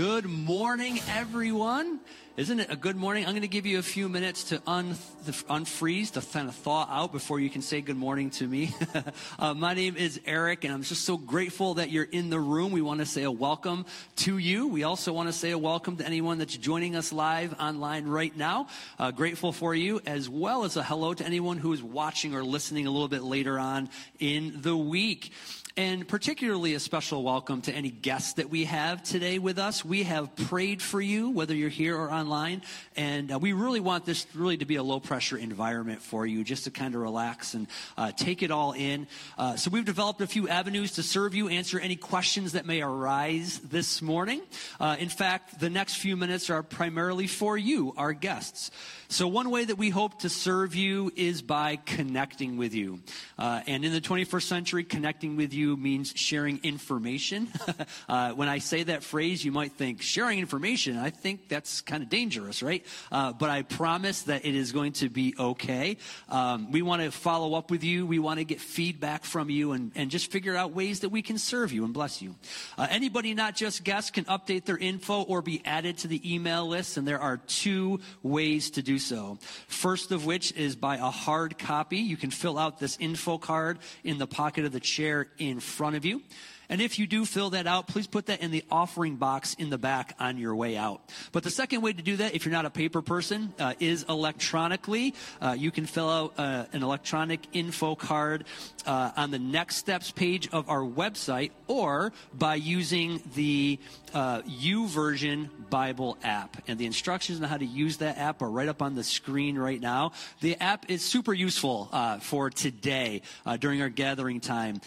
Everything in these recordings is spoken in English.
Good morning, everyone. Isn't it a good morning? I'm going to give you a few minutes to un- unfreeze, to kind of thaw out before you can say good morning to me. uh, my name is Eric, and I'm just so grateful that you're in the room. We want to say a welcome to you. We also want to say a welcome to anyone that's joining us live online right now. Uh, grateful for you, as well as a hello to anyone who is watching or listening a little bit later on in the week. And particularly a special welcome to any guests that we have today with us. We have prayed for you, whether you're here or online. And uh, we really want this really to be a low pressure environment for you, just to kind of relax and uh, take it all in. Uh, so we've developed a few avenues to serve you, answer any questions that may arise this morning. Uh, in fact, the next few minutes are primarily for you, our guests. So one way that we hope to serve you is by connecting with you. Uh, and in the 21st century, connecting with you means sharing information. uh, when I say that phrase, you might think sharing information. I think that's kind of dangerous, right? Uh, but I promise that it is going to be okay. Um, we want to follow up with you. We want to get feedback from you and, and just figure out ways that we can serve you and bless you. Uh, anybody, not just guests, can update their info or be added to the email list. And there are two ways to do so. First of which is by a hard copy. You can fill out this info card in the pocket of the chair in front of you. And if you do fill that out, please put that in the offering box in the back on your way out. But the second way to do that, if you're not a paper person, uh, is electronically. Uh, you can fill out uh, an electronic info card uh, on the next steps page of our website or by using the uh, YouVersion Bible app. And the instructions on how to use that app are right up on the screen right now. The app is super useful uh, for today during our gathering time.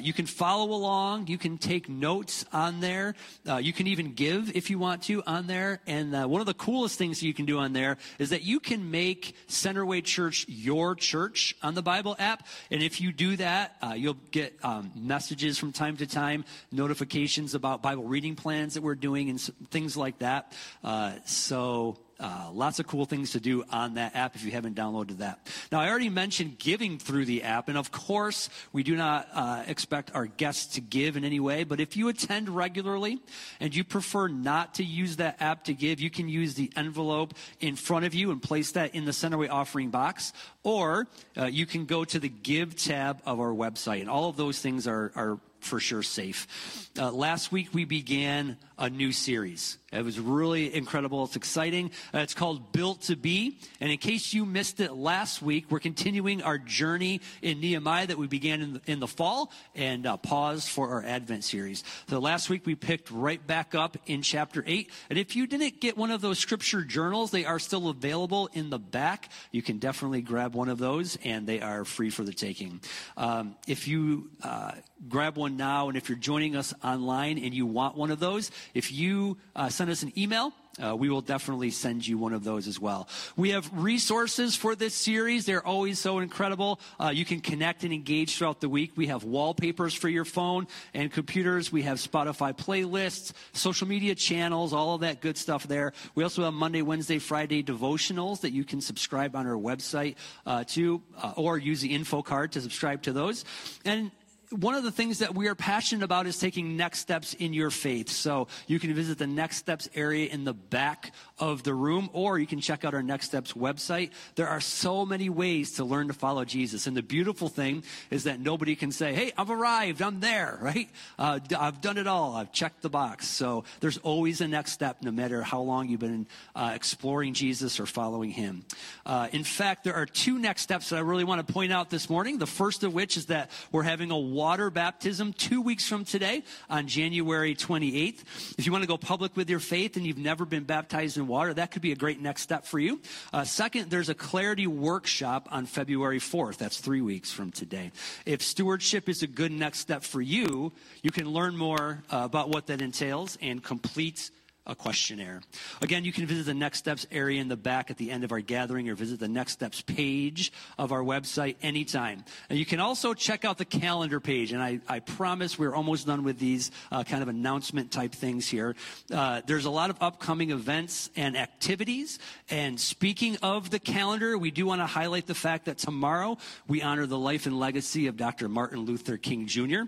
you can follow along you can take notes on there. Uh, you can even give if you want to on there. And uh, one of the coolest things you can do on there is that you can make Centerway Church your church on the Bible app. And if you do that, uh, you'll get um, messages from time to time, notifications about Bible reading plans that we're doing, and things like that. Uh, so uh, lots of cool things to do on that app if you haven't downloaded that. Now, I already mentioned giving through the app, and of course, we do not uh, expect our guests to give in any way, but if you attend regularly and you prefer not to use that app to give, you can use the envelope in front of you and place that in the Centerway offering box, or uh, you can go to the Give tab of our website, and all of those things are, are for sure safe. Uh, last week we began a new series. It was really incredible. It's exciting. Uh, it's called Built to Be. And in case you missed it last week, we're continuing our journey in Nehemiah that we began in the, in the fall and uh, paused for our Advent series. So last week we picked right back up in chapter 8. And if you didn't get one of those scripture journals, they are still available in the back. You can definitely grab one of those and they are free for the taking. Um, if you uh, grab one now and if you're joining us online and you want one of those, if you uh, send us an email, uh, we will definitely send you one of those as well. We have resources for this series. They're always so incredible. Uh, you can connect and engage throughout the week. We have wallpapers for your phone and computers. We have Spotify playlists, social media channels, all of that good stuff there. We also have Monday, Wednesday, Friday devotionals that you can subscribe on our website uh, to, uh, or use the info card to subscribe to those. And one of the things that we are passionate about is taking next steps in your faith. So you can visit the next steps area in the back of the room, or you can check out our next steps website. There are so many ways to learn to follow Jesus. And the beautiful thing is that nobody can say, Hey, I've arrived. I'm there, right? Uh, I've done it all. I've checked the box. So there's always a next step, no matter how long you've been uh, exploring Jesus or following him. Uh, in fact, there are two next steps that I really want to point out this morning. The first of which is that we're having a water baptism two weeks from today on January 28th. If you want to go public with your faith and you've never been baptized in water, that could be a great next step for you. Uh, second, there's a clarity workshop on February 4th. That's three weeks from today. If stewardship is a good next step for you, you can learn more uh, about what that entails and complete a questionnaire. Again, you can visit the Next Steps area in the back at the end of our gathering or visit the Next Steps page of our website anytime. And you can also check out the calendar page. And I, I promise we're almost done with these uh, kind of announcement type things here. Uh, there's a lot of upcoming events and activities. And speaking of the calendar, we do want to highlight the fact that tomorrow we honor the life and legacy of Dr. Martin Luther King Jr.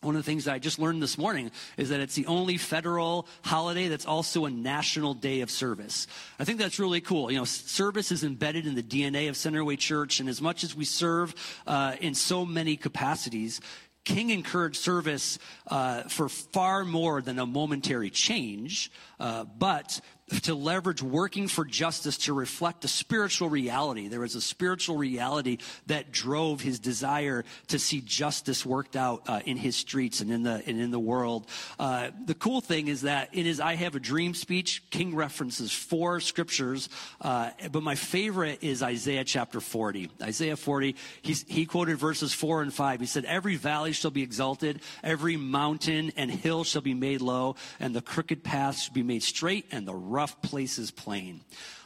one of the things that I just learned this morning is that it's the only federal holiday that's also a national day of service. I think that's really cool. You know, service is embedded in the DNA of Centerway Church, and as much as we serve uh, in so many capacities, King encouraged service uh, for far more than a momentary change, uh, but to leverage working for justice to reflect a spiritual reality. There was a spiritual reality that drove his desire to see justice worked out uh, in his streets and in the and in the world. Uh, the cool thing is that in his "I Have a Dream" speech, King references four scriptures, uh, but my favorite is Isaiah chapter 40. Isaiah 40, he quoted verses four and five. He said, "Every valley shall be exalted, every mountain and hill shall be made low, and the crooked paths shall be made straight, and the rough places plain.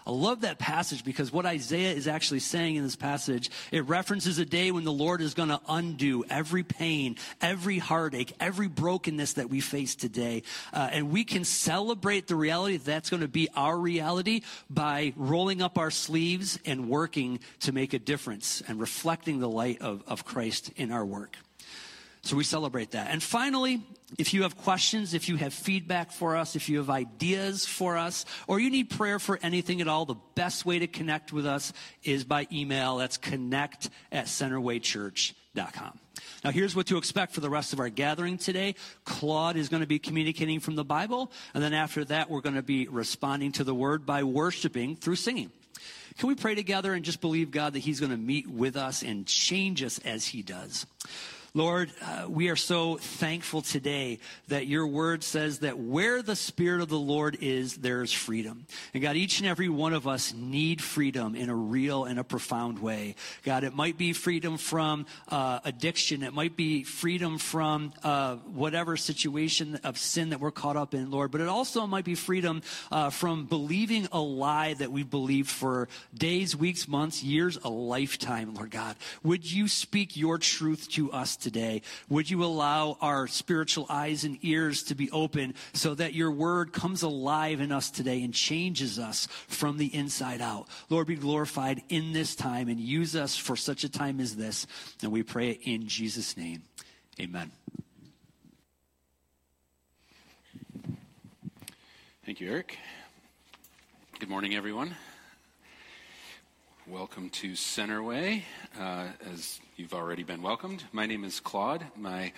I love that passage because what Isaiah is actually saying in this passage, it references a day when the Lord is going to undo every pain, every heartache, every brokenness that we face today. Uh, and we can celebrate the reality that that's going to be our reality by rolling up our sleeves and working to make a difference and reflecting the light of, of Christ in our work. So we celebrate that. And finally, if you have questions, if you have feedback for us, if you have ideas for us, or you need prayer for anything at all, the best way to connect with us is by email. That's connect at centerwaychurch.com. Now, here's what to expect for the rest of our gathering today. Claude is going to be communicating from the Bible, and then after that, we're going to be responding to the word by worshiping through singing. Can we pray together and just believe, God, that He's going to meet with us and change us as He does? Lord, uh, we are so thankful today that your word says that where the Spirit of the Lord is, there's freedom. And God, each and every one of us need freedom in a real and a profound way. God, it might be freedom from uh, addiction. It might be freedom from uh, whatever situation of sin that we're caught up in, Lord. But it also might be freedom uh, from believing a lie that we've believed for days, weeks, months, years, a lifetime, Lord God. Would you speak your truth to us today. Would you allow our spiritual eyes and ears to be open so that your word comes alive in us today and changes us from the inside out? Lord, be glorified in this time and use us for such a time as this. And we pray it in Jesus' name. Amen. Thank you, Eric. Good morning, everyone. Welcome to Centerway. Uh, as you've already been welcomed, my name is Claude. My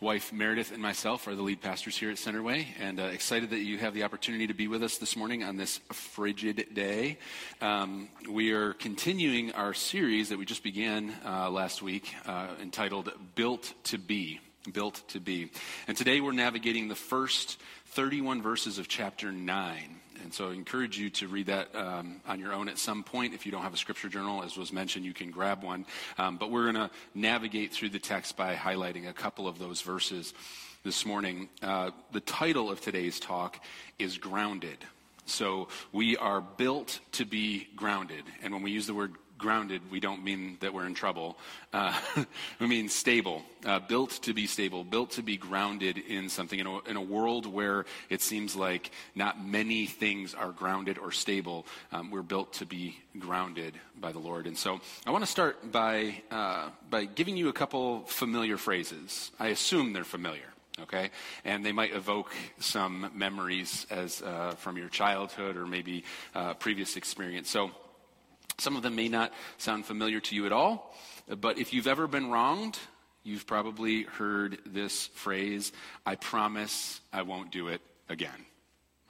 wife Meredith and myself are the lead pastors here at Centerway, and uh, excited that you have the opportunity to be with us this morning on this frigid day. Um, we are continuing our series that we just began uh, last week uh, entitled Built to Be. Built to Be. And today we're navigating the first 31 verses of chapter 9. And so I encourage you to read that um, on your own at some point. If you don't have a scripture journal, as was mentioned, you can grab one. Um, but we're going to navigate through the text by highlighting a couple of those verses this morning. Uh, the title of today's talk is Grounded. So we are built to be grounded. And when we use the word grounded, we don't mean that we're in trouble. Uh, we mean stable, uh, built to be stable, built to be grounded in something. In a, in a, world where it seems like not many things are grounded or stable, um, we're built to be grounded by the Lord. And so I want to start by, uh, by giving you a couple familiar phrases. I assume they're familiar okay? And they might evoke some memories as uh, from your childhood or maybe uh, previous experience. So some of them may not sound familiar to you at all, but if you've ever been wronged, you've probably heard this phrase I promise I won't do it again.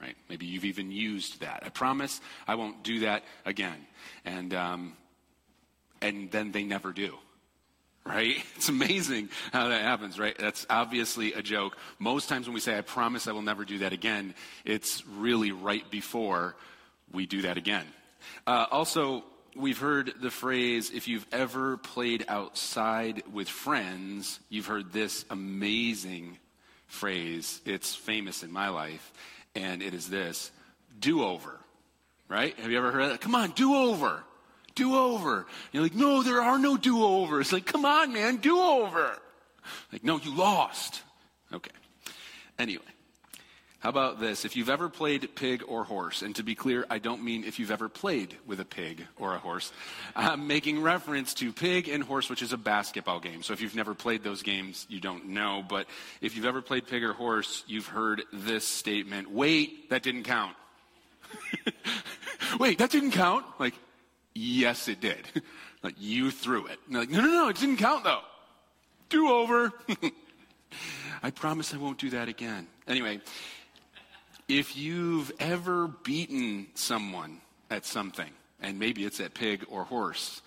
Right? Maybe you've even used that. I promise I won't do that again. And, um, and then they never do. Right? It's amazing how that happens, right? That's obviously a joke. Most times when we say, I promise I will never do that again, it's really right before we do that again. Uh, also, we've heard the phrase if you've ever played outside with friends, you've heard this amazing phrase. It's famous in my life, and it is this do over. Right? Have you ever heard that? Come on, do over. Do over. You're like, no, there are no do overs. Like, come on, man, do over. Like, no, you lost. Okay. Anyway, How about this? If you've ever played pig or horse, and to be clear, I don't mean if you've ever played with a pig or a horse. I'm making reference to pig and horse, which is a basketball game. So if you've never played those games, you don't know. But if you've ever played pig or horse, you've heard this statement wait, that didn't count. wait, that didn't count? Like, yes, it did. like, you threw it. Like, no, no, no, it didn't count though. Do over. I promise I won't do that again. Anyway, if you've ever beaten someone at something, and maybe it's at pig or horse,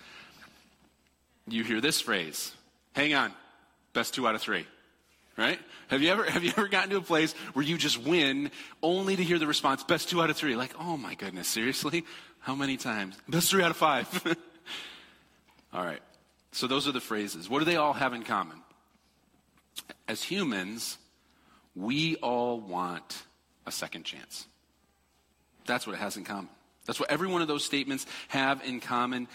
you hear this phrase hang on, best two out of three. Right? Have you ever have you ever gotten to a place where you just win only to hear the response best two out of three? Like, oh my goodness, seriously? How many times? Best three out of five. all right. So those are the phrases. What do they all have in common? As humans, we all want a second chance. That's what it has in common. That's what every one of those statements have in common.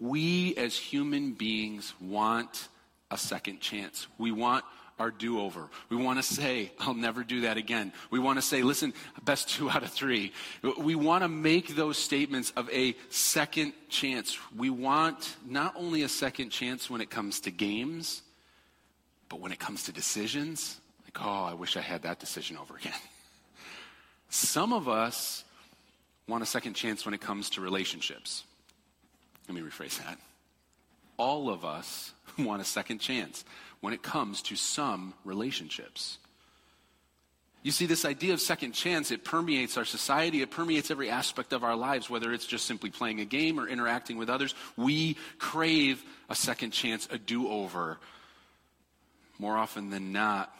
We as human beings want a second chance. We want our do over. We want to say, I'll never do that again. We want to say, listen, best two out of three. We want to make those statements of a second chance. We want not only a second chance when it comes to games, but when it comes to decisions, like, oh, I wish I had that decision over again. Some of us want a second chance when it comes to relationships. Let me rephrase that. All of us want a second chance when it comes to some relationships. You see, this idea of second chance, it permeates our society, it permeates every aspect of our lives, whether it's just simply playing a game or interacting with others. We crave a second chance, a do over. More often than not,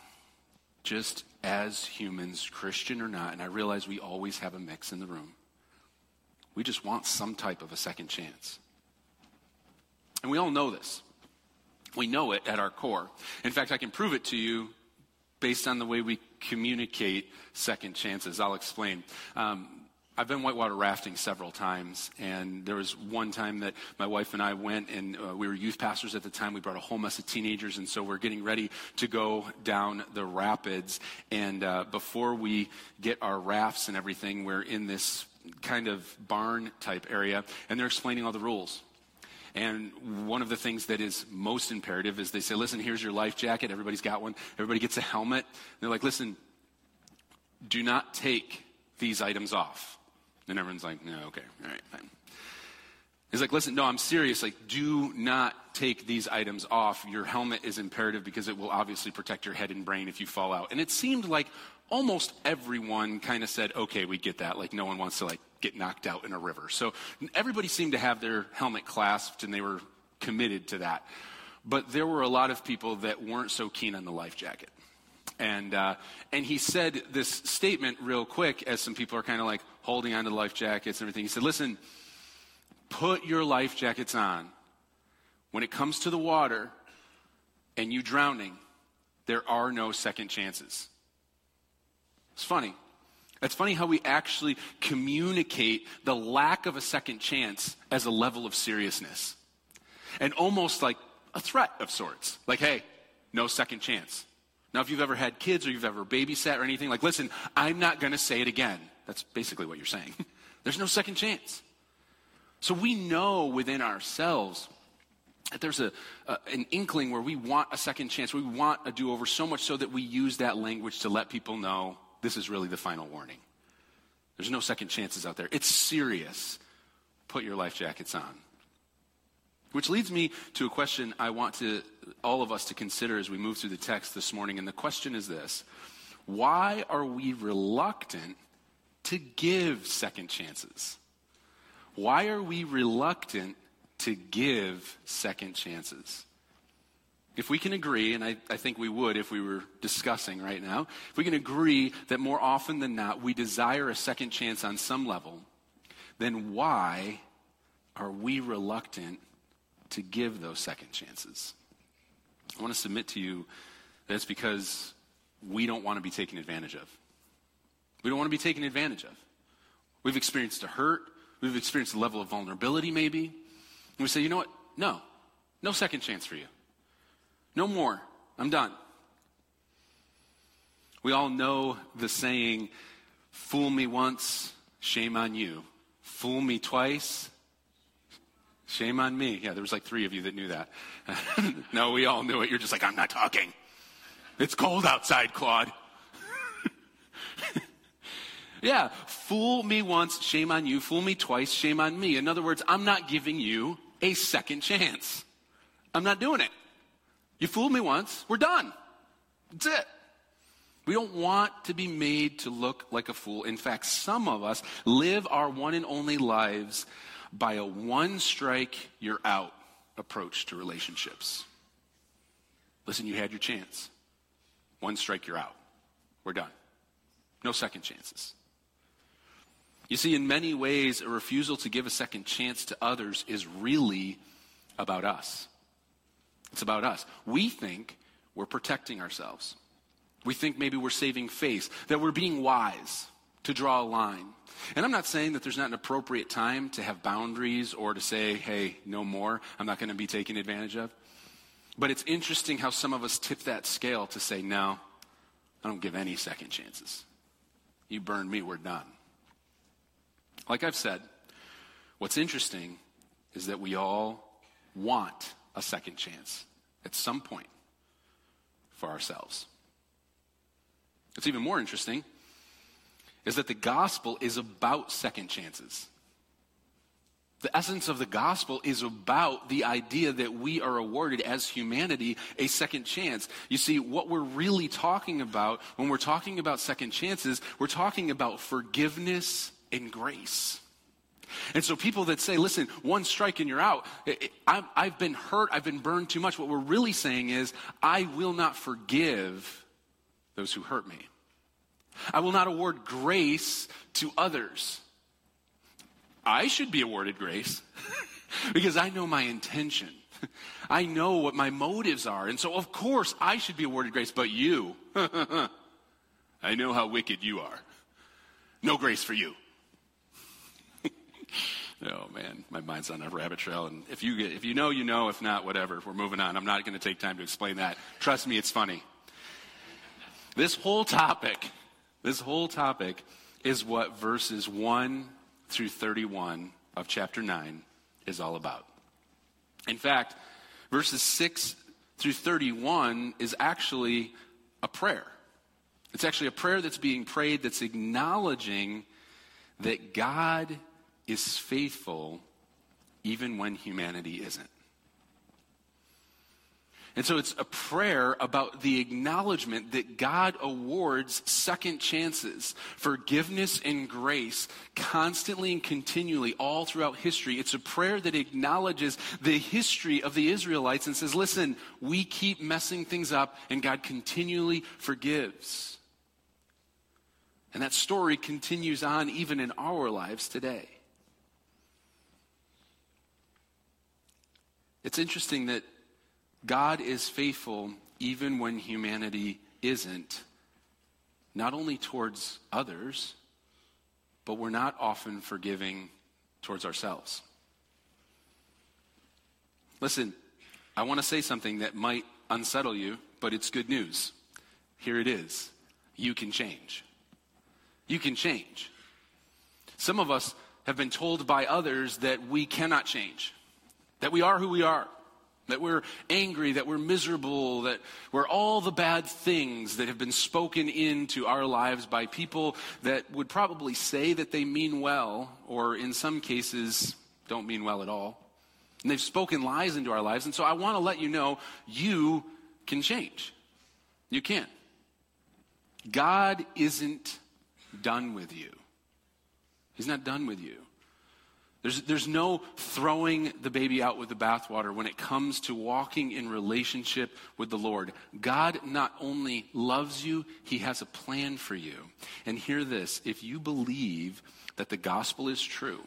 just as humans, Christian or not, and I realize we always have a mix in the room, we just want some type of a second chance. And we all know this. We know it at our core. In fact, I can prove it to you based on the way we communicate second chances. I'll explain. Um, I've been whitewater rafting several times, and there was one time that my wife and I went, and uh, we were youth pastors at the time. We brought a whole mess of teenagers, and so we're getting ready to go down the rapids. And uh, before we get our rafts and everything, we're in this kind of barn type area, and they're explaining all the rules. And one of the things that is most imperative is they say, listen, here's your life jacket. Everybody's got one. Everybody gets a helmet. And they're like, listen, do not take these items off. And everyone's like, no, okay, all right, fine. He's like, listen, no, I'm serious. Like, do not take these items off. Your helmet is imperative because it will obviously protect your head and brain if you fall out. And it seemed like almost everyone kind of said, okay, we get that. Like, no one wants to, like, get knocked out in a river. So everybody seemed to have their helmet clasped and they were committed to that. But there were a lot of people that weren't so keen on the life jacket. And, uh, and he said this statement real quick as some people are kind of like holding onto life jackets and everything. He said, Listen, put your life jackets on. When it comes to the water and you drowning, there are no second chances. It's funny. It's funny how we actually communicate the lack of a second chance as a level of seriousness and almost like a threat of sorts. Like, hey, no second chance. Now, if you've ever had kids or you've ever babysat or anything, like, listen, I'm not going to say it again. That's basically what you're saying. There's no second chance. So we know within ourselves that there's a, a, an inkling where we want a second chance. We want a do over so much so that we use that language to let people know this is really the final warning. There's no second chances out there. It's serious. Put your life jackets on. Which leads me to a question I want to all of us to consider as we move through the text this morning. And the question is this Why are we reluctant to give second chances? Why are we reluctant to give second chances? If we can agree, and I, I, think we would if we were discussing right now, if we can agree that more often than not we desire a second chance on some level, then why are we reluctant to give those second chances? I want to submit to you that it's because we don't want to be taken advantage of. We don't want to be taken advantage of. We've experienced a hurt. We've experienced a level of vulnerability, maybe. And we say, you know what? No. No second chance for you. No more. I'm done. We all know the saying, fool me once, shame on you. Fool me twice, shame on me. Yeah, there was like three of you that knew that. no, we all knew it. You're just like, I'm not talking. It's cold outside, Claude. yeah, fool me once, shame on you. Fool me twice, shame on me. In other words, I'm not giving you a second chance. I'm not doing it. You fooled me once, we're done. That's it. We don't want to be made to look like a fool. In fact, some of us live our one and only lives by a one strike, you're out approach to relationships. Listen, you had your chance. One strike, you're out. We're done. No second chances. You see, in many ways, a refusal to give a second chance to others is really about us. It's about us. We think we're protecting ourselves. We think maybe we're saving face, that we're being wise to draw a line. And I'm not saying that there's not an appropriate time to have boundaries or to say, hey, no more, I'm not going to be taken advantage of. But it's interesting how some of us tip that scale to say, no, I don't give any second chances. You burned me, we're done. Like I've said, what's interesting is that we all want a second chance at some point for ourselves. What's even more interesting is that the gospel is about second chances. The essence of the gospel is about the idea that we are awarded as humanity a second chance. You see, what we're really talking about when we're talking about second chances, we're talking about forgiveness and grace. And so people that say, listen, one strike and you're out, I've been hurt, I've been burned too much. What we're really saying is, I will not forgive those who hurt me. I will not award grace to others. I should be awarded grace because I know my intention. I know what my motives are. And so, of course, I should be awarded grace, but you, I know how wicked you are. No grace for you. Oh man, my mind's on a rabbit trail. And if you, get, if you know, you know. If not, whatever. We're moving on. I'm not going to take time to explain that. Trust me, it's funny. This whole topic, this whole topic is what verses 1 through 31 of chapter 9 is all about. In fact, verses 6 through 31 is actually a prayer. It's actually a prayer that's being prayed that's acknowledging that God is faithful even when humanity isn't. And so it's a prayer about the acknowledgement that God awards second chances, forgiveness and grace constantly and continually all throughout history. It's a prayer that acknowledges the history of the Israelites and says, listen, we keep messing things up and God continually forgives. And that story continues on even in our lives today. It's interesting that God is faithful even when humanity isn't, not only towards others, but we're not often forgiving towards ourselves. Listen, I want to say something that might unsettle you, but it's good news. Here it is. You can change. You can change. Some of us have been told by others that we cannot change, that we are who we are that we're angry, that we're miserable, that we're all the bad things that have been spoken into our lives by people that would probably say that they mean well, or in some cases, don't mean well at all. And they've spoken lies into our lives. And so I want to let you know you can change. You can. God isn't done with you, He's not done with you. There's, there's no throwing the baby out with the bathwater when it comes to walking in relationship with the Lord. God not only loves you, He has a plan for you. And hear this if you believe that the gospel is true,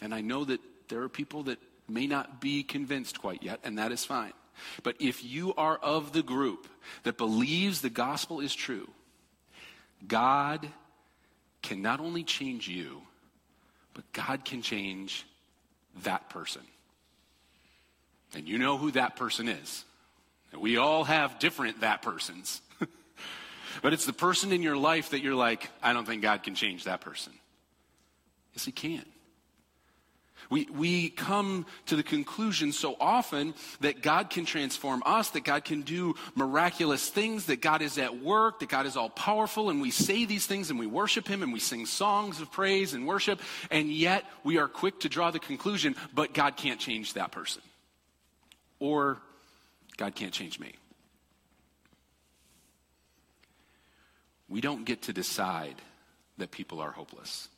and I know that there are people that may not be convinced quite yet, and that is fine. But if you are of the group that believes the gospel is true, God can not only change you, but God can change that person. And you know who that person is. We all have different that persons. But it's the person in your life that you're like, I don't think God can change that person. Yes, He can. We, we come to the conclusion so often that God can transform us, that God can do miraculous things, that God is at work, that God is all powerful, and we say these things and we worship Him and we sing songs of praise and worship, and yet we are quick to draw the conclusion, but God can't change that person. Or God can't change me. We don't get to decide that people are hopeless.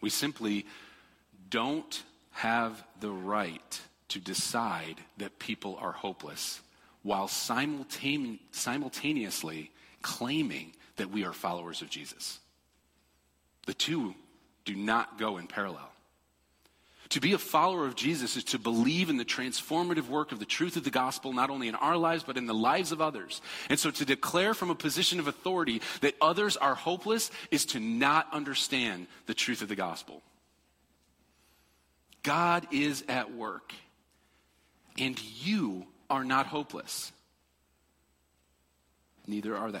We simply don't have the right to decide that people are hopeless while simultane- simultaneously claiming that we are followers of Jesus. The two do not go in parallel. To be a follower of Jesus is to believe in the transformative work of the truth of the gospel, not only in our lives, but in the lives of others. And so to declare from a position of authority that others are hopeless is to not understand the truth of the gospel. God is at work, and you are not hopeless. Neither are they.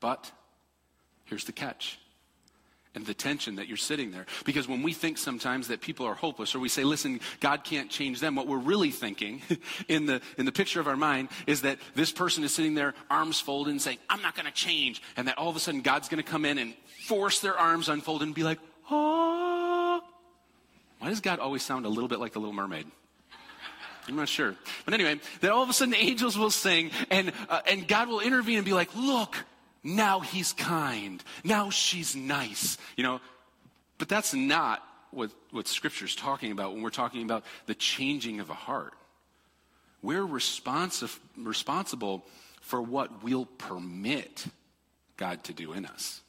But here's the catch and the tension that you're sitting there. Because when we think sometimes that people are hopeless, or we say, listen, God can't change them, what we're really thinking in the, in the picture of our mind is that this person is sitting there, arms folded, and saying, I'm not going to change. And that all of a sudden God's going to come in and force their arms unfolded and be like, oh. Why does God always sound a little bit like the Little Mermaid? I'm not sure. But anyway, that all of a sudden angels will sing and, uh, and God will intervene and be like, look, now he's kind. Now she's nice. You know, but that's not what, what Scripture's talking about when we're talking about the changing of a heart. We're responsive, responsible for what we'll permit God to do in us.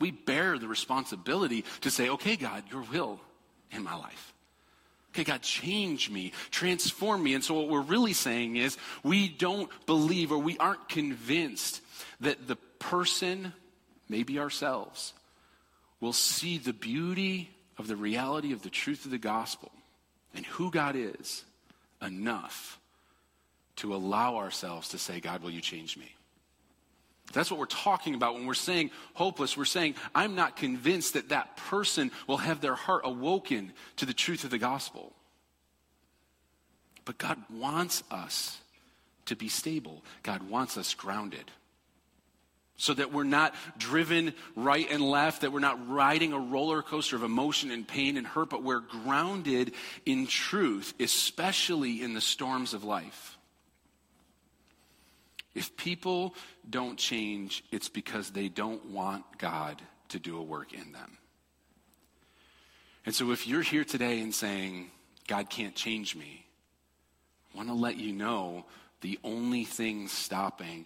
We bear the responsibility to say, okay, God, your will in my life. Okay, God, change me, transform me. And so, what we're really saying is, we don't believe or we aren't convinced that the person, maybe ourselves, will see the beauty of the reality of the truth of the gospel and who God is enough to allow ourselves to say, God, will you change me? That's what we're talking about when we're saying hopeless. We're saying, I'm not convinced that that person will have their heart awoken to the truth of the gospel. But God wants us to be stable, God wants us grounded so that we're not driven right and left, that we're not riding a roller coaster of emotion and pain and hurt, but we're grounded in truth, especially in the storms of life. If people don't change, it's because they don't want God to do a work in them. And so if you're here today and saying, God can't change me, I want to let you know the only thing stopping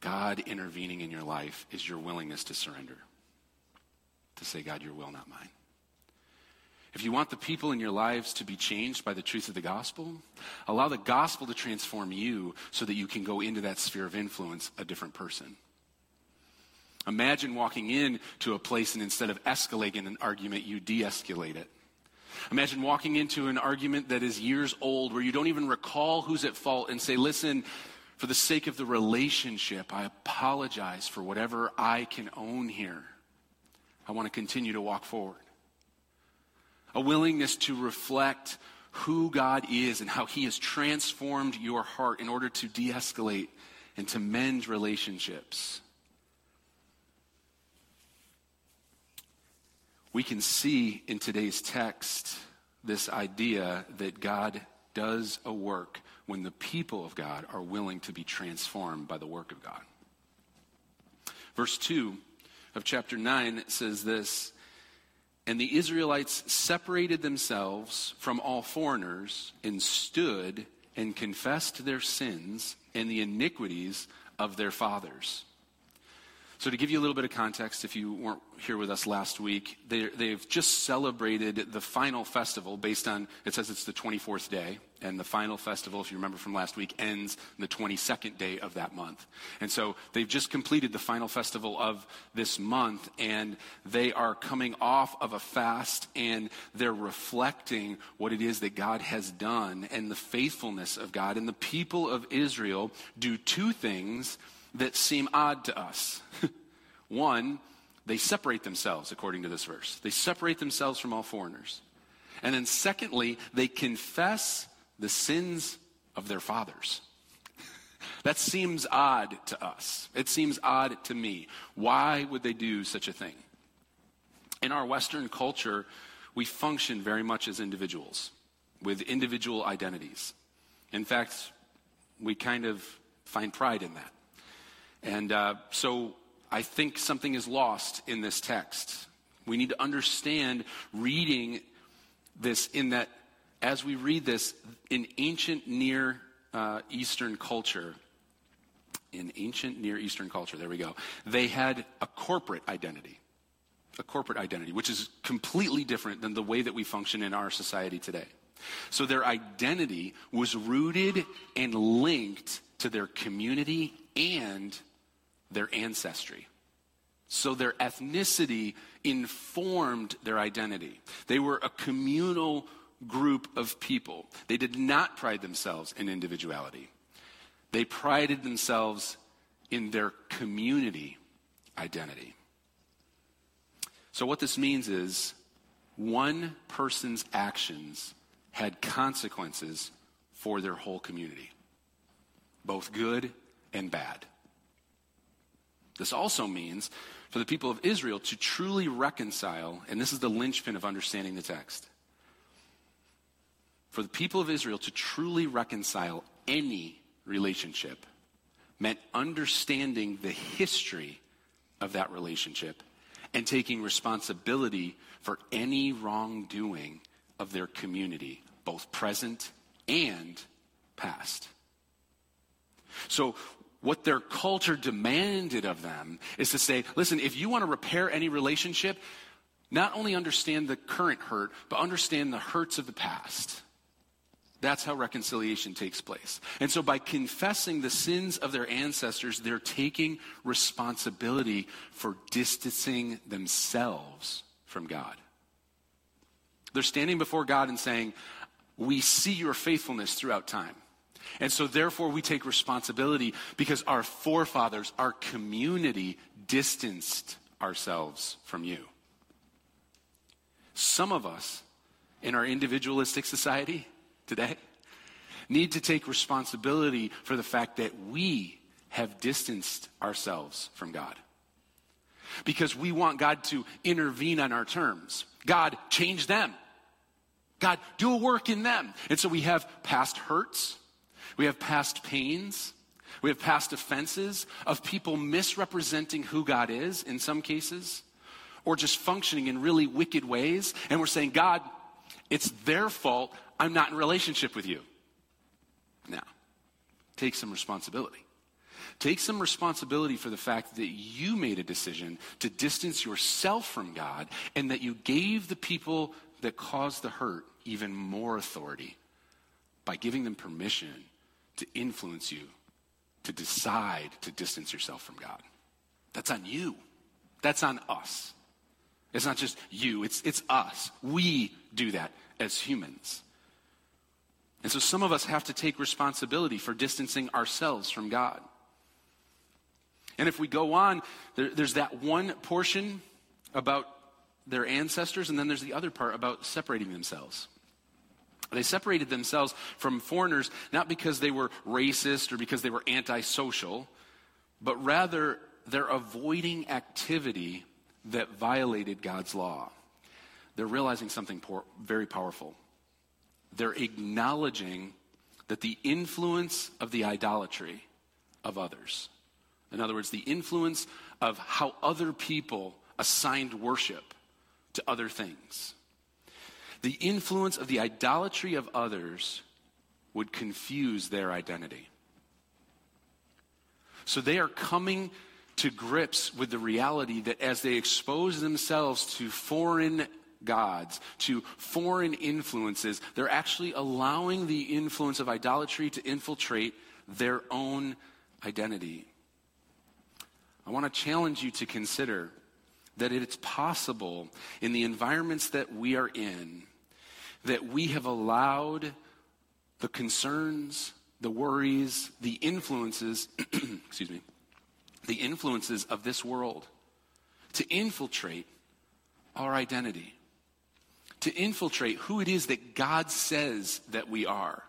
God intervening in your life is your willingness to surrender. To say, God, your will, not mine. If you want the people in your lives to be changed by the truth of the gospel, allow the gospel to transform you so that you can go into that sphere of influence a different person. Imagine walking into a place and instead of escalating an argument, you de escalate it. Imagine walking into an argument that is years old where you don't even recall who's at fault and say, listen, for the sake of the relationship, I apologize for whatever I can own here. I want to continue to walk forward. A willingness to reflect who God is and how He has transformed your heart in order to de escalate and to mend relationships. We can see in today's text this idea that God does a work when the people of God are willing to be transformed by the work of God. Verse 2 of chapter 9 says this And the Israelites separated themselves from all foreigners and stood and confessed their sins and the iniquities of their fathers. So, to give you a little bit of context, if you weren't here with us last week, they, they've just celebrated the final festival based on, it says it's the 24th day, and the final festival, if you remember from last week, ends the 22nd day of that month. And so they've just completed the final festival of this month, and they are coming off of a fast, and they're reflecting what it is that God has done and the faithfulness of God. And the people of Israel do two things that seem odd to us. One, they separate themselves, according to this verse. They separate themselves from all foreigners. And then, secondly, they confess the sins of their fathers. that seems odd to us. It seems odd to me. Why would they do such a thing? In our Western culture, we function very much as individuals with individual identities. In fact, we kind of find pride in that. And uh, so I think something is lost in this text. We need to understand reading this in that as we read this in ancient Near uh, Eastern culture, in ancient Near Eastern culture, there we go, they had a corporate identity. A corporate identity, which is completely different than the way that we function in our society today. So their identity was rooted and linked to their community and their ancestry. So their ethnicity informed their identity. They were a communal group of people. They did not pride themselves in individuality, they prided themselves in their community identity. So, what this means is one person's actions had consequences for their whole community, both good and bad. This also means for the people of Israel to truly reconcile, and this is the linchpin of understanding the text. For the people of Israel to truly reconcile any relationship meant understanding the history of that relationship and taking responsibility for any wrongdoing of their community, both present and past. So, what their culture demanded of them is to say, listen, if you want to repair any relationship, not only understand the current hurt, but understand the hurts of the past. That's how reconciliation takes place. And so, by confessing the sins of their ancestors, they're taking responsibility for distancing themselves from God. They're standing before God and saying, We see your faithfulness throughout time. And so, therefore, we take responsibility because our forefathers, our community, distanced ourselves from you. Some of us in our individualistic society today need to take responsibility for the fact that we have distanced ourselves from God. Because we want God to intervene on our terms. God, change them. God, do a work in them. And so we have past hurts we have past pains. We have past offenses of people misrepresenting who God is in some cases, or just functioning in really wicked ways. And we're saying, God, it's their fault. I'm not in relationship with you. Now, take some responsibility. Take some responsibility for the fact that you made a decision to distance yourself from God and that you gave the people that caused the hurt even more authority by giving them permission to influence you to decide to distance yourself from God. That's on you. That's on us. It's not just you, it's, it's us. We do that as humans. And so some of us have to take responsibility for distancing ourselves from God. And if we go on, there, there's that one portion about their ancestors, and then there's the other part about separating themselves. They separated themselves from foreigners not because they were racist or because they were antisocial, but rather they're avoiding activity that violated God's law. They're realizing something por- very powerful. They're acknowledging that the influence of the idolatry of others, in other words, the influence of how other people assigned worship to other things, the influence of the idolatry of others would confuse their identity. So they are coming to grips with the reality that as they expose themselves to foreign gods, to foreign influences, they're actually allowing the influence of idolatry to infiltrate their own identity. I want to challenge you to consider that it's possible in the environments that we are in that we have allowed the concerns, the worries, the influences, excuse me, the influences of this world to infiltrate our identity, to infiltrate who it is that God says that we are.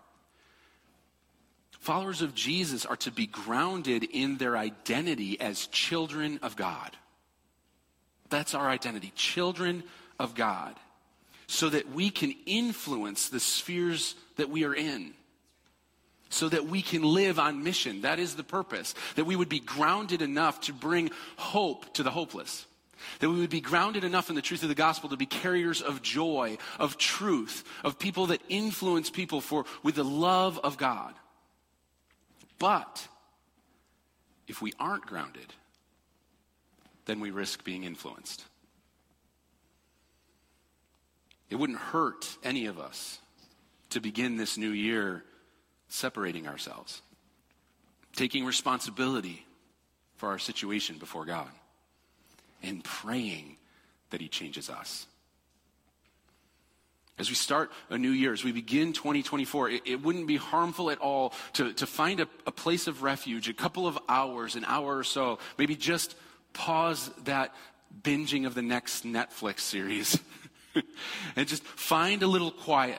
Followers of Jesus are to be grounded in their identity as children of God. That's our identity, children of God, so that we can influence the spheres that we are in so that we can live on mission. That is the purpose. That we would be grounded enough to bring hope to the hopeless. That we would be grounded enough in the truth of the gospel to be carriers of joy, of truth, of people that influence people for, with the love of God. But if we aren't grounded, then we risk being influenced. It wouldn't hurt any of us to begin this new year separating ourselves, taking responsibility for our situation before God, and praying that He changes us. As we start a new year, as we begin 2024, it, it wouldn't be harmful at all to, to find a, a place of refuge, a couple of hours, an hour or so, maybe just pause that binging of the next Netflix series and just find a little quiet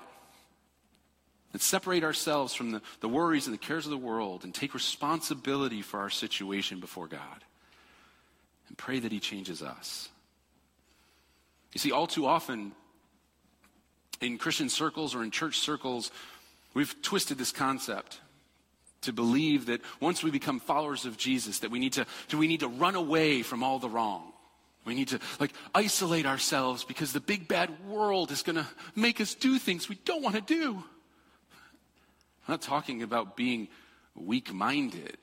and separate ourselves from the, the worries and the cares of the world and take responsibility for our situation before God and pray that He changes us. You see, all too often in Christian circles or in church circles, we've twisted this concept to believe that once we become followers of Jesus, that we need to, do—we need to run away from all the wrong. We need to like isolate ourselves because the big bad world is going to make us do things we don't want to do. I'm not talking about being weak minded.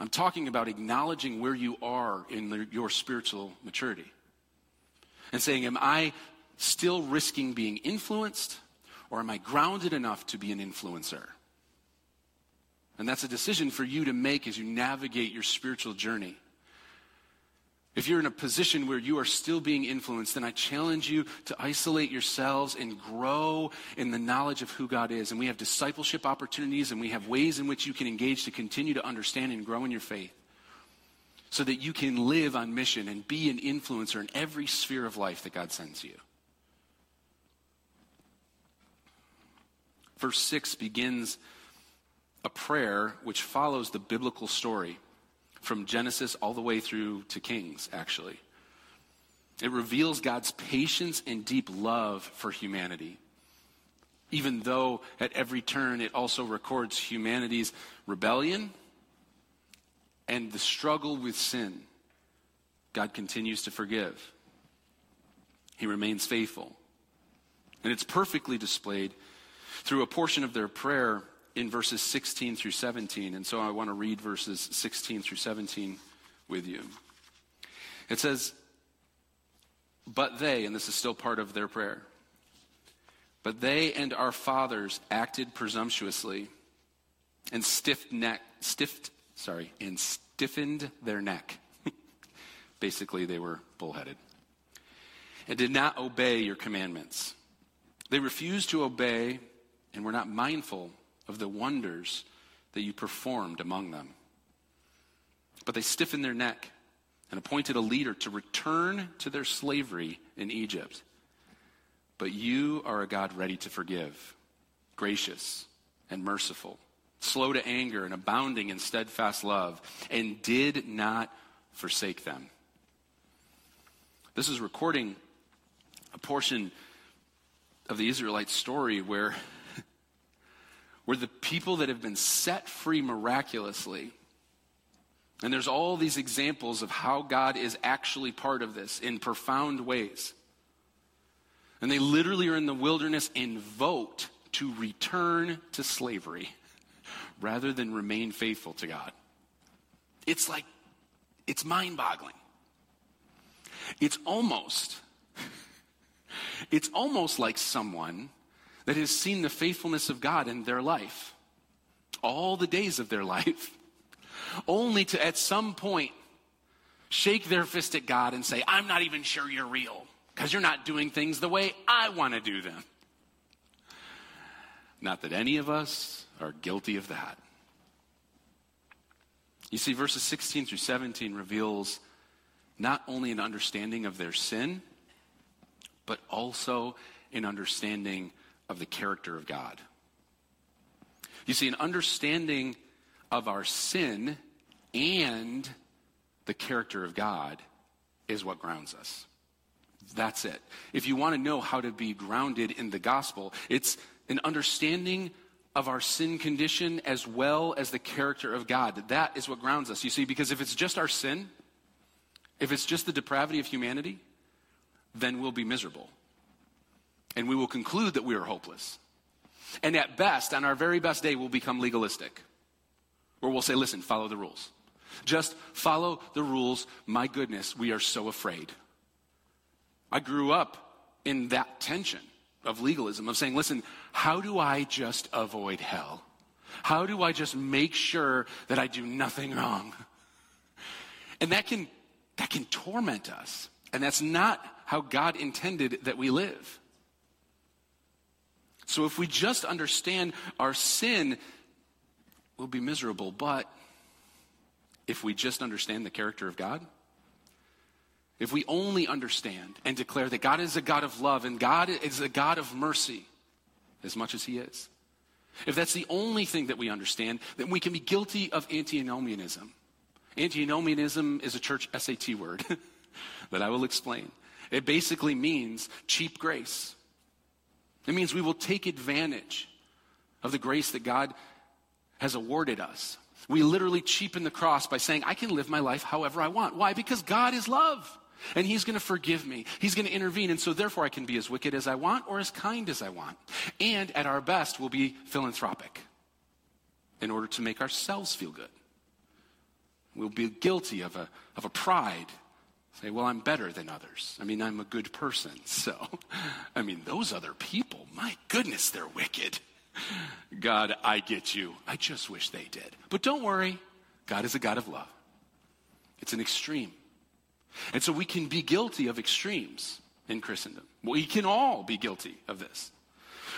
I'm talking about acknowledging where you are in the, your spiritual maturity and saying, Am I still risking being influenced or am I grounded enough to be an influencer? And that's a decision for you to make as you navigate your spiritual journey. If you're in a position where you are still being influenced, then I challenge you to isolate yourselves and grow in the knowledge of who God is. And we have discipleship opportunities and we have ways in which you can engage to continue to understand and grow in your faith so that you can live on mission and be an influencer in every sphere of life that God sends you. Verse 6 begins a prayer which follows the biblical story from Genesis all the way through to Kings, actually. It reveals God's patience and deep love for humanity. Even though at every turn it also records humanity's rebellion and the struggle with sin, God continues to forgive. He remains faithful. And it's perfectly displayed through a portion of their prayer in verses 16 through 17. And so I want to read verses 16 through 17 with you. It says, But they, and this is still part of their prayer, but they and our fathers acted presumptuously and stiff neck, stiffed, sorry, and stiffened their neck. Basically, they were bullheaded and did not obey your commandments. They refused to obey and were not mindful of the wonders that you performed among them. But they stiffened their neck and appointed a leader to return to their slavery in Egypt. But you are a God ready to forgive, gracious and merciful, slow to anger and abounding in steadfast love, and did not forsake them. This is recording a portion of the Israelite story where were the people that have been set free miraculously. And there's all these examples of how God is actually part of this in profound ways. And they literally are in the wilderness and vote to return to slavery rather than remain faithful to God. It's like It's mind boggling. It's almost, it's almost like someone that has seen the faithfulness of God in their life, all the days of their life, only to at some point shake their fist at God and say, I'm not even sure you're real because you're not doing things the way I want to do them. Not that any of us are guilty of that. You see, verses 16 through 17 reveals not only an understanding of their sin, but also an understanding of the character of God. You see, an understanding of our sin and the character of God is what grounds us. That's it. If you want to know how to be grounded in the gospel, it's an understanding of our sin condition as well as the character of God. That is what grounds us. You see, because if it's just our sin, if it's just the depravity of humanity, then we'll be miserable. And we will conclude that we are hopeless. And at best, on our very best day, we'll become legalistic. Where we'll say, listen, follow the rules. Just follow the rules. My goodness, we are so afraid. I grew up in that tension of legalism, of saying, listen, how do I just avoid hell? How do I just make sure that I do nothing wrong? And that can, that can torment us. And that's not how God intended that we live. So if we just understand our sin, we'll be miserable. But if we just understand the character of God, if we only understand and declare that God is a God of love and God is a God of mercy as much as He is, if that's the only thing that we understand, then we can be guilty of antinomianism. Antinomianism is a church SAT word that I will explain. It basically means cheap grace. It means we will take advantage of the grace that God has awarded us. We literally cheapen the cross by saying, I can live my life however I want. Why? Because God is love. And he's going to forgive me. He's going to intervene. And so, therefore, I can be as wicked as I want or as kind as I want. And at our best, we'll be philanthropic in order to make ourselves feel good. We'll be guilty of a, of a pride. Say, well, I'm better than others. I mean, I'm a good person. So, I mean, those other people, my goodness, they're wicked. God, I get you. I just wish they did. But don't worry, God is a God of love. It's an extreme. And so we can be guilty of extremes in Christendom. We can all be guilty of this.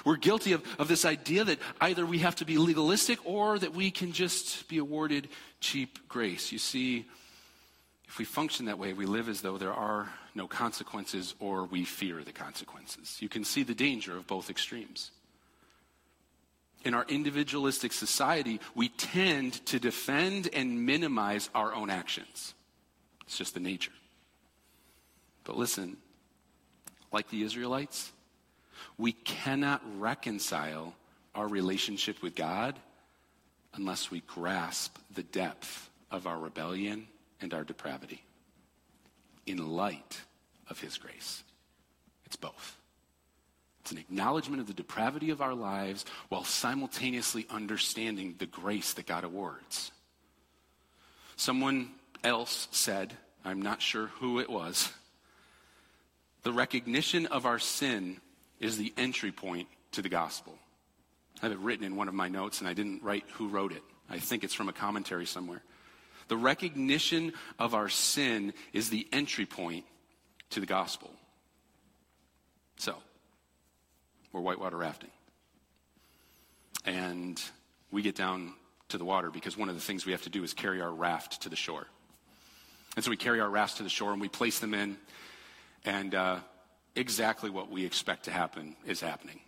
We're guilty of, of this idea that either we have to be legalistic or that we can just be awarded cheap grace. You see, if we function that way, we live as though there are no consequences or we fear the consequences. You can see the danger of both extremes. In our individualistic society, we tend to defend and minimize our own actions. It's just the nature. But listen, like the Israelites, we cannot reconcile our relationship with God unless we grasp the depth of our rebellion and our depravity in light of His grace. It's both. It's an acknowledgement of the depravity of our lives while simultaneously understanding the grace that God awards. Someone else said, I'm not sure who it was, the recognition of our sin is the entry point to the gospel. I have it written in one of my notes, and I didn't write who wrote it. I think it's from a commentary somewhere. The recognition of our sin is the entry point to the gospel. So, we're whitewater rafting. And we get down to the water because one of the things we have to do is carry our raft to the shore. And so we carry our rafts to the shore and we place them in and uh, exactly what we expect to happen is happening.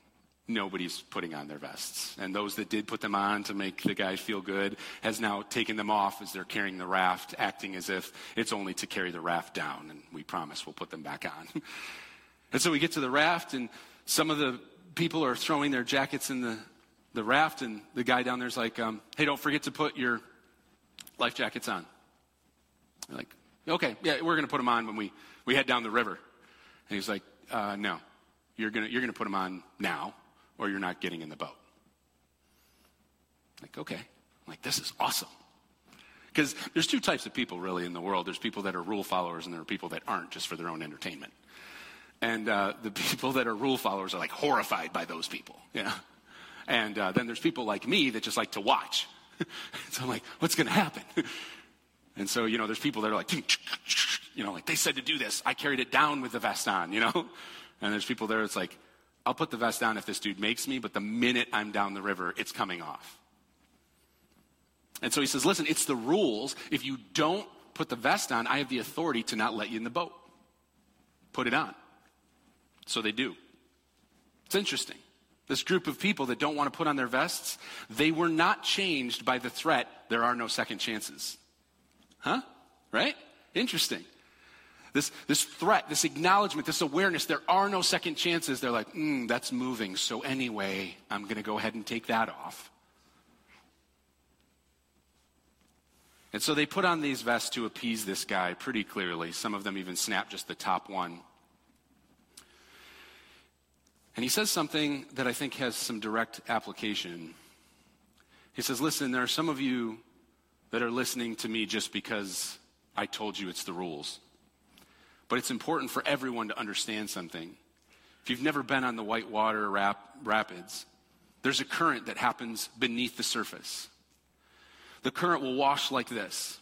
Nobody's putting on their vests. And those that did put them on to make the guy feel good has now taken them off as they're carrying the raft, acting as if it's only to carry the raft down. And we promise we'll put them back on. and so we get to the raft, and some of the people are throwing their jackets in the, the raft, and the guy down there's like, um, hey, don't forget to put your life jackets on. They're like, okay, yeah, we're going to put them on when we we head down the river. And he's like, uh, no, you're going you're gonna put them on now, or you're not getting in the boat. Like, okay. I'm like, this is awesome. Because there's two types of people really in the world. There's people that are rule followers, and there are people that aren't just for their own entertainment. And uh, the people that are rule followers are like horrified by those people. Yeah. And uh, then there's people like me that just like to watch. so I'm like, what's going to happen? and so, you know, there's people that are like, you know, like they said to do this. I carried it down with the vest on, you know? And there's people there, it's like, I'll put the vest down if this dude makes me, but the minute I'm down the river, it's coming off. And so he says, listen, it's the rules. If you don't put the vest on, I have the authority to not let you in the boat. Put it on. So they do. It's interesting. This group of people that don't want to put on their vests, they were not changed by the threat, there are no second chances. Huh? Right? Interesting. This, this threat, this acknowledgement, this awareness, there are no second chances. They're like, mm, that's moving. So anyway, I'm going to go ahead and take that off. And so they put on these vests to appease this guy pretty clearly. Some of them even snap just the top one. And he says something that I think has some direct application. He says, Listen, there are some of you that are listening to me just because I told you it's the rules. But it's important for everyone to understand something. If you've never been on the whitewater rap- rapids, there's a current that happens beneath the surface. The current will wash like this.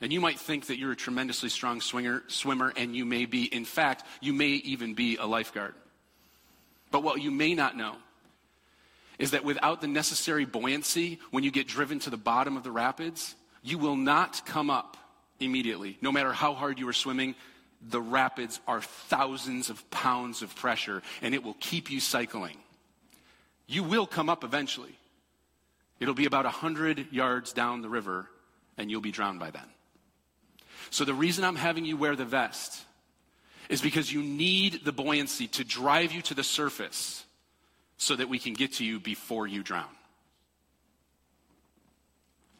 And you might think that you're a tremendously strong swinger, swimmer, and you may be. In fact, you may even be a lifeguard. But what you may not know is that without the necessary buoyancy, when you get driven to the bottom of the rapids, you will not come up immediately. No matter how hard you are swimming, the rapids are thousands of pounds of pressure, and it will keep you cycling. You will come up eventually. It'll be about 100 yards down the river, and you'll be drowned by then. So, the reason I'm having you wear the vest is because you need the buoyancy to drive you to the surface so that we can get to you before you drown.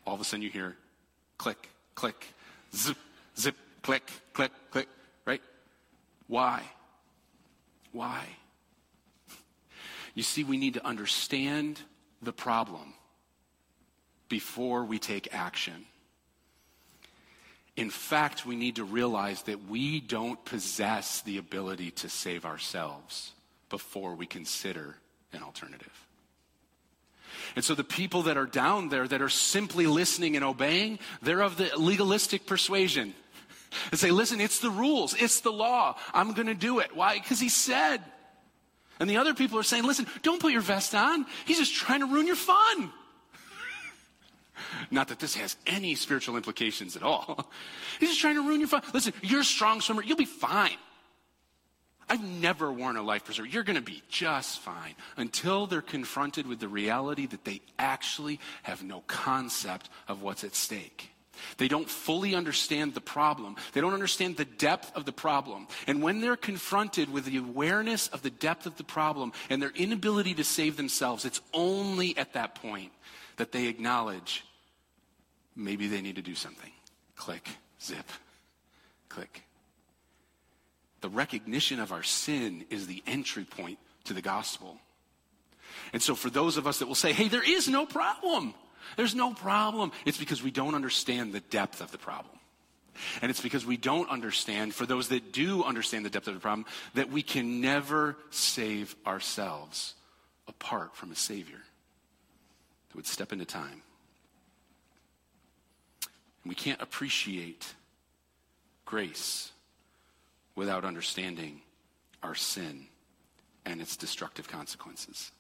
All of a sudden you hear click, click, zip, zip, click, click, click? Why? Why? You see, we need to understand the problem before we take action. In fact, we need to realize that we don't possess the ability to save ourselves before we consider an alternative. And so the people that are down there that are simply listening and obeying, they're of the legalistic persuasion. And say, listen, it's the rules, it's the law. I'm going to do it. Why? Because he said. And the other people are saying, listen, don't put your vest on. He's just trying to ruin your fun. Not that this has any spiritual implications at all. He's just trying to ruin your fun. Listen, you're a strong swimmer. You'll be fine. I've never worn a life preserver. You're going to be just fine until they're confronted with the reality that they actually have no concept of what's at stake. They don't fully understand the problem. They don't understand the depth of the problem. And when they're confronted with the awareness of the depth of the problem and their inability to save themselves, it's only at that point that they acknowledge maybe they need to do something. Click, zip, click. The recognition of our sin is the entry point to the gospel. And so, for those of us that will say, hey, there is no problem, there's no problem, it's because we don't understand the depth of the problem. And it's because we don't understand, for those that do understand the depth of the problem, that we can never save ourselves apart from a Savior that would step into time. And we can't appreciate grace without understanding our sin and its destructive consequences.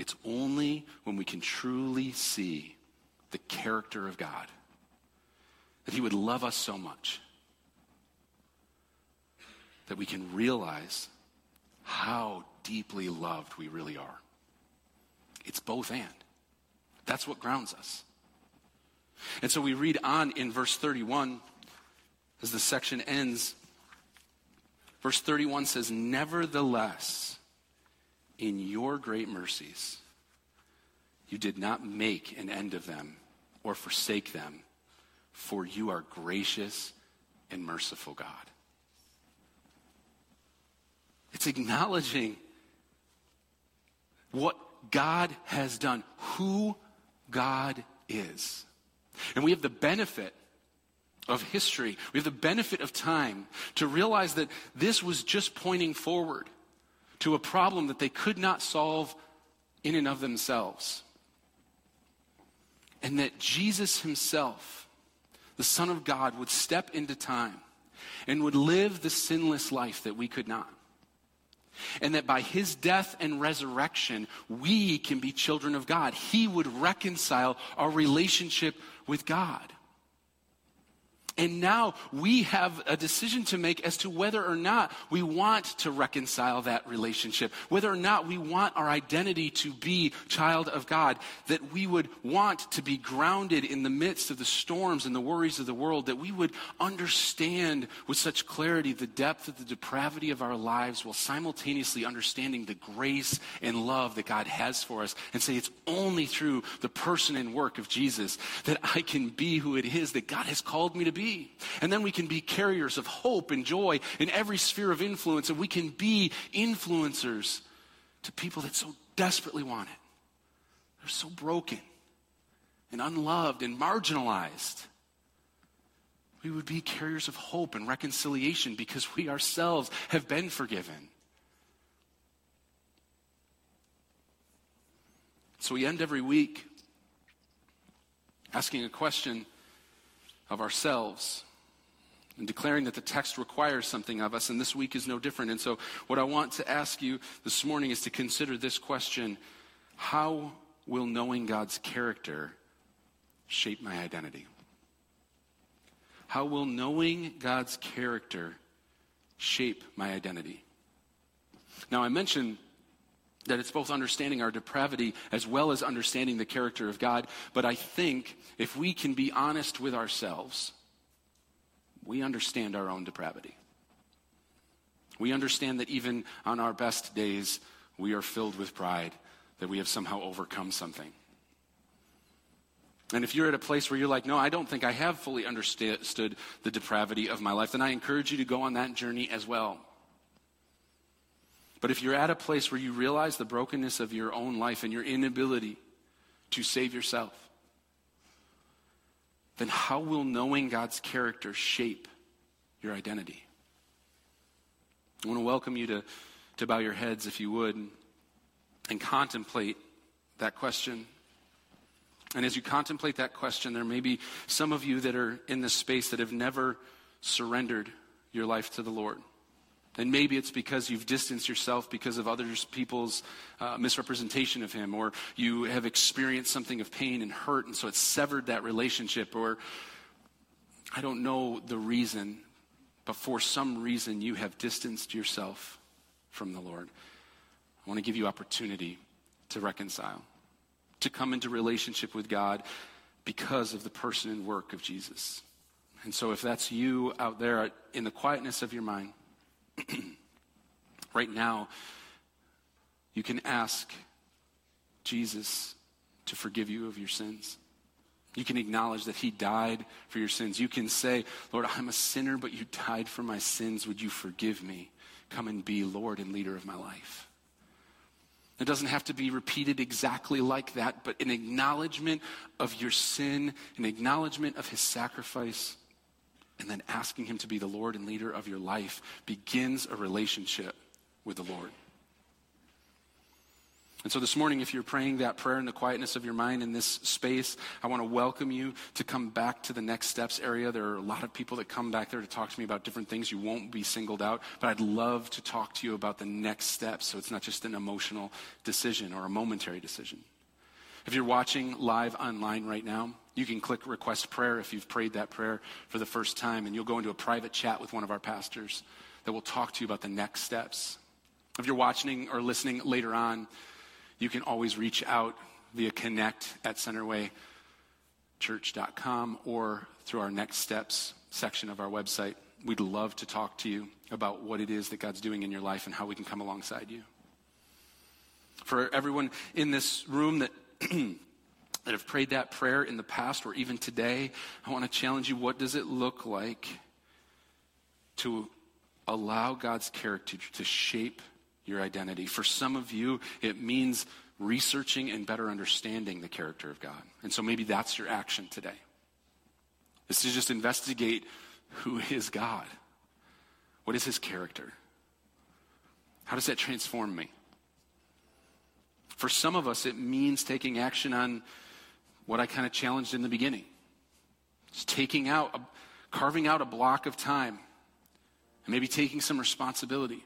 It's only when we can truly see the character of God that He would love us so much that we can realize how deeply loved we really are. It's both and. That's what grounds us. And so we read on in verse 31 as the section ends. Verse 31 says, Nevertheless, in your great mercies, you did not make an end of them or forsake them, for you are gracious and merciful God. It's acknowledging what God has done, who God is. And we have the benefit of history, we have the benefit of time to realize that this was just pointing forward to a problem that they could not solve in and of themselves. And that Jesus himself, the Son of God, would step into time and would live the sinless life that we could not. And that by his death and resurrection, we can be children of God. He would reconcile our relationship with God. And now we have a decision to make as to whether or not we want to reconcile that relationship, whether or not we want our identity to be child of God, that we would want to be grounded in the midst of the storms and the worries of the world, that we would understand with such clarity the depth of the depravity of our lives while simultaneously understanding the grace and love that God has for us and say it's only through the person and work of Jesus that I can be who it is that God has called me to be. And then we can be carriers of hope and joy in every sphere of influence, and we can be influencers to people that so desperately want it. They're so broken and unloved and marginalized. We would be carriers of hope and reconciliation because we ourselves have been forgiven. So we end every week asking a question of ourselves and declaring that the text requires something of us, and this week is no different. And so, what I want to ask you this morning is to consider this question How will knowing God's character shape my identity? How will knowing God's character shape my identity? Now, I mentioned that it's both understanding our depravity as well as understanding the character of God. But I think if we can be honest with ourselves, we understand our own depravity. We understand that even on our best days, we are filled with pride, that we have somehow overcome something. And if you're at a place where you're like, no, I don't think I have fully understood the depravity of my life, then I encourage you to go on that journey as well. But if you're at a place where you realize the brokenness of your own life and your inability to save yourself, then how will knowing God's character shape your identity? I want to welcome you to, to bow your heads, if you would, and, and contemplate that question. And as you contemplate that question, there may be some of you that are in this space that have never surrendered your life to the Lord. And maybe it's because you've distanced yourself because of other people's uh, misrepresentation of him, or you have experienced something of pain and hurt, and so it's severed that relationship, or I don't know the reason, but for some reason you have distanced yourself from the Lord. I want to give you opportunity to reconcile, to come into relationship with God because of the person and work of Jesus. And so if that's you out there in the quietness of your mind, right now, you can ask Jesus to forgive you of your sins. You can acknowledge that He died for your sins. You can say, Lord, I'm a sinner, but you died for my sins. Would you forgive me? Come and be Lord and leader of my life. It doesn't have to be repeated exactly like that, but an acknowledgement of your sin, an acknowledgement of His sacrifice, and then asking Him to be the Lord and leader of your life begins a relationship with the Lord. And so this morning, if you're praying that prayer in the quietness of your mind in this space, I want to welcome you to come back to the next steps area. There are a lot of people that come back there to talk to me about different things. You won't be singled out, but I'd love to talk to you about the next steps so it's not just an emotional decision or a momentary decision. If you're watching live online right now, you can click request prayer if you've prayed that prayer for the first time, and you'll go into a private chat with one of our pastors that will talk to you about the next steps. If you're watching or listening later on, you can always reach out via connect at centerwaychurch.com or through our next steps section of our website. We'd love to talk to you about what it is that God's doing in your life and how we can come alongside you. For everyone in this room that that have prayed that prayer in the past or even today, I want to challenge you what does it look like to allow God's character to shape your identity? For some of you, it means researching and better understanding the character of God. And so maybe that's your action today. is to just investigate who is God? What is his character? How does that transform me? For some of us, it means taking action on what I kind of challenged in the beginning. It's taking out, a, carving out a block of time, and maybe taking some responsibility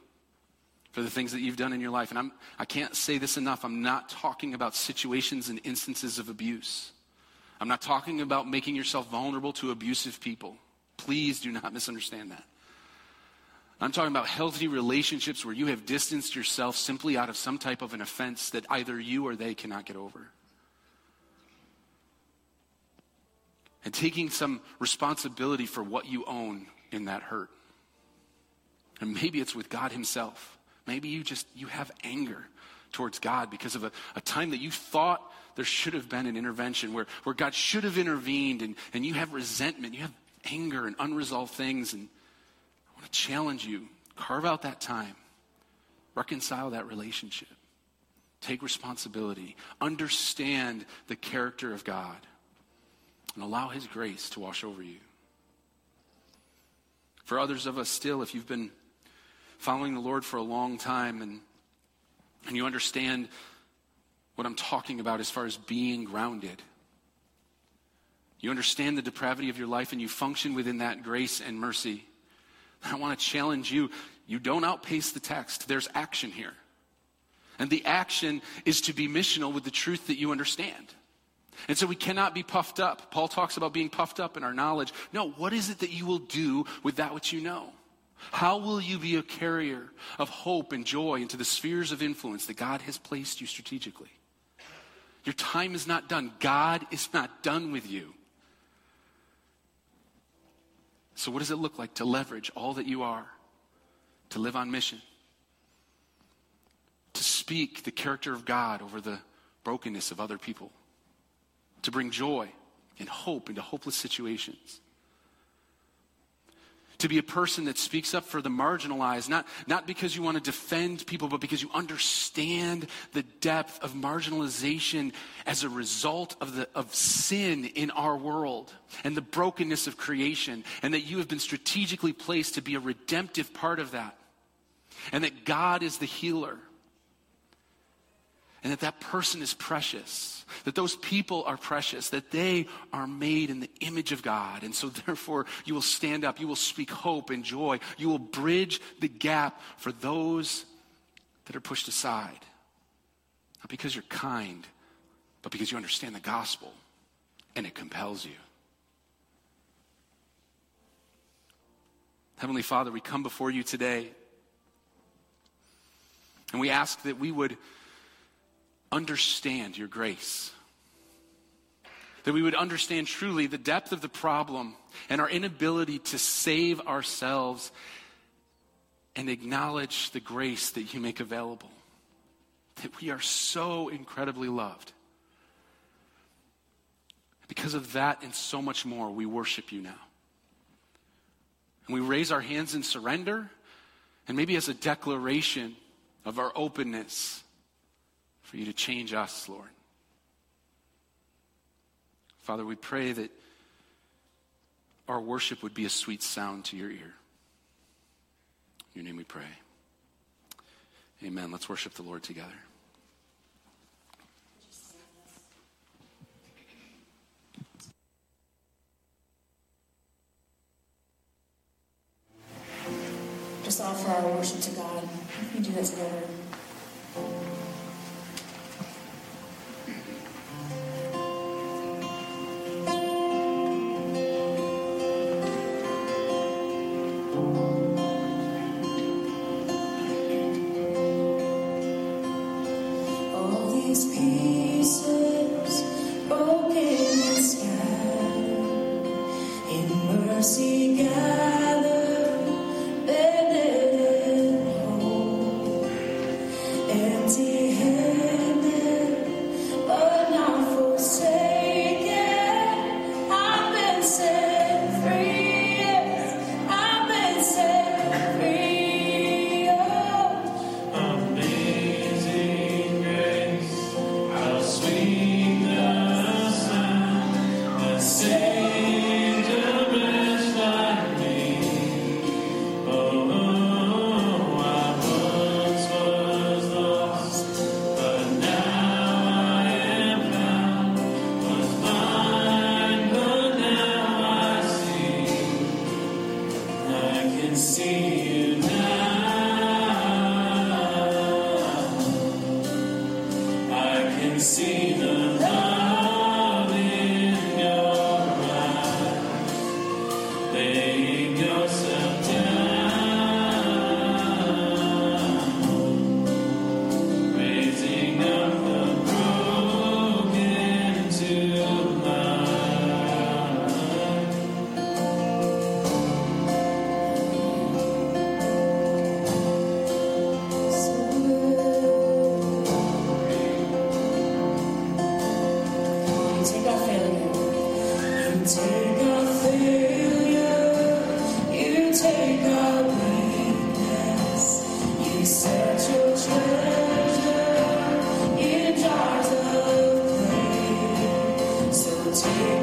for the things that you've done in your life. And I'm, I can't say this enough. I'm not talking about situations and instances of abuse. I'm not talking about making yourself vulnerable to abusive people. Please do not misunderstand that. I'm talking about healthy relationships where you have distanced yourself simply out of some type of an offense that either you or they cannot get over. And taking some responsibility for what you own in that hurt. And maybe it's with God Himself. Maybe you just you have anger towards God because of a, a time that you thought there should have been an intervention where, where God should have intervened and, and you have resentment, you have anger and unresolved things. And I want to challenge you carve out that time, reconcile that relationship, take responsibility, understand the character of God, and allow His grace to wash over you. For others of us, still, if you've been following the Lord for a long time and, and you understand what I'm talking about as far as being grounded. You understand the depravity of your life and you function within that grace and mercy. I want to challenge you. You don't outpace the text, there's action here. And the action is to be missional with the truth that you understand. And so we cannot be puffed up. Paul talks about being puffed up in our knowledge. No, what is it that you will do with that which you know? How will you be a carrier of hope and joy into the spheres of influence that God has placed you strategically? Your time is not done. God is not done with you. So, what does it look like to leverage all that you are, to live on mission, to speak the character of God over the brokenness of other people, to bring joy and hope into hopeless situations? to be a person that speaks up for the marginalized, not, not because you want to defend people, but because you understand the depth of marginalization as a result of, the, of sin in our world and the brokenness of creation, and that you have been strategically placed to be a redemptive part of that, and that God is the healer and that that person is precious, that those people are precious, that they are made in the image of God. And so, therefore, you will stand up, you will speak hope and joy, you will bridge the gap for those that are pushed aside. Not because you're kind, but because you understand the gospel and it compels you. Heavenly Father, we come before you today and we ask that we would understand your grace. That we would understand truly the depth of the problem and our inability to save ourselves and acknowledge the grace that you make available. That we are so incredibly loved. Because of that and so much more, we worship you now. And we raise our hands in surrender and maybe as a declaration of our openness for you to change us, Lord. Father, we pray that our worship would be a sweet sound to your ear. In your name we pray. Amen. Let's worship the Lord together. Just offer our worship to God. We do that together. what's.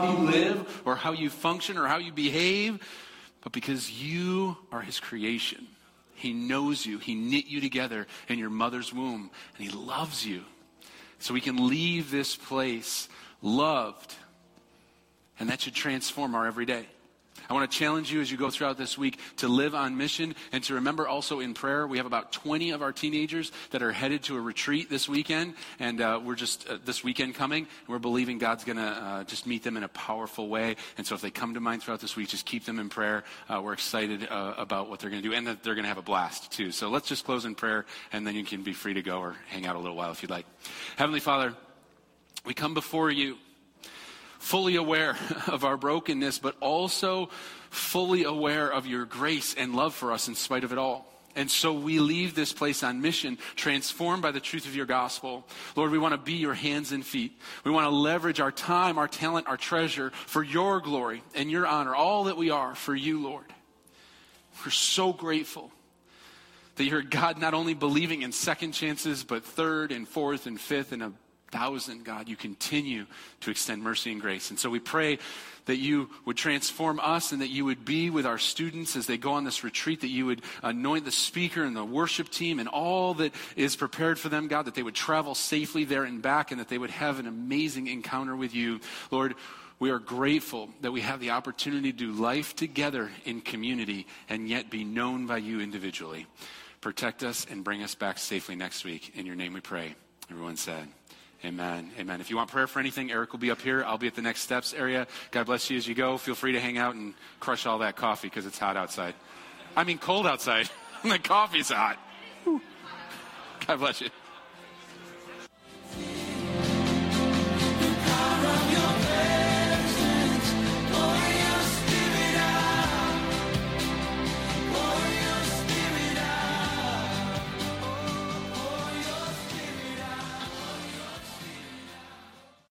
How you live or how you function or how you behave, but because you are His creation. He knows you. He knit you together in your mother's womb, and He loves you. So we can leave this place loved, and that should transform our everyday. I want to challenge you as you go throughout this week to live on mission and to remember also in prayer. We have about 20 of our teenagers that are headed to a retreat this weekend, and uh, we're just uh, this weekend coming, we're believing God's going to uh, just meet them in a powerful way. And so if they come to mind throughout this week, just keep them in prayer. Uh, we're excited uh, about what they're going to do, and that they're going to have a blast too. So let's just close in prayer, and then you can be free to go or hang out a little while if you'd like. Heavenly Father, we come before you fully aware of our brokenness, but also fully aware of your grace and love for us in spite of it all. And so we leave this place on mission, transformed by the truth of your gospel. Lord, we want to be your hands and feet. We want to leverage our time, our talent, our treasure for your glory and your honor, all that we are for you, Lord. We're so grateful that you're God not only believing in second chances, but third and fourth and fifth and a thousand, God. You continue to extend mercy and grace. And so we pray that you would transform us and that you would be with our students as they go on this retreat, that you would anoint the speaker and the worship team and all that is prepared for them, God, that they would travel safely there and back and that they would have an amazing encounter with you. Lord, we are grateful that we have the opportunity to do life together in community and yet be known by you individually. Protect us and bring us back safely next week. In your name we pray. Everyone said, Amen. Amen. If you want prayer for anything, Eric will be up here. I'll be at the next steps area. God bless you as you go. Feel free to hang out and crush all that coffee because it's hot outside. I mean, cold outside. the coffee's hot. God bless you.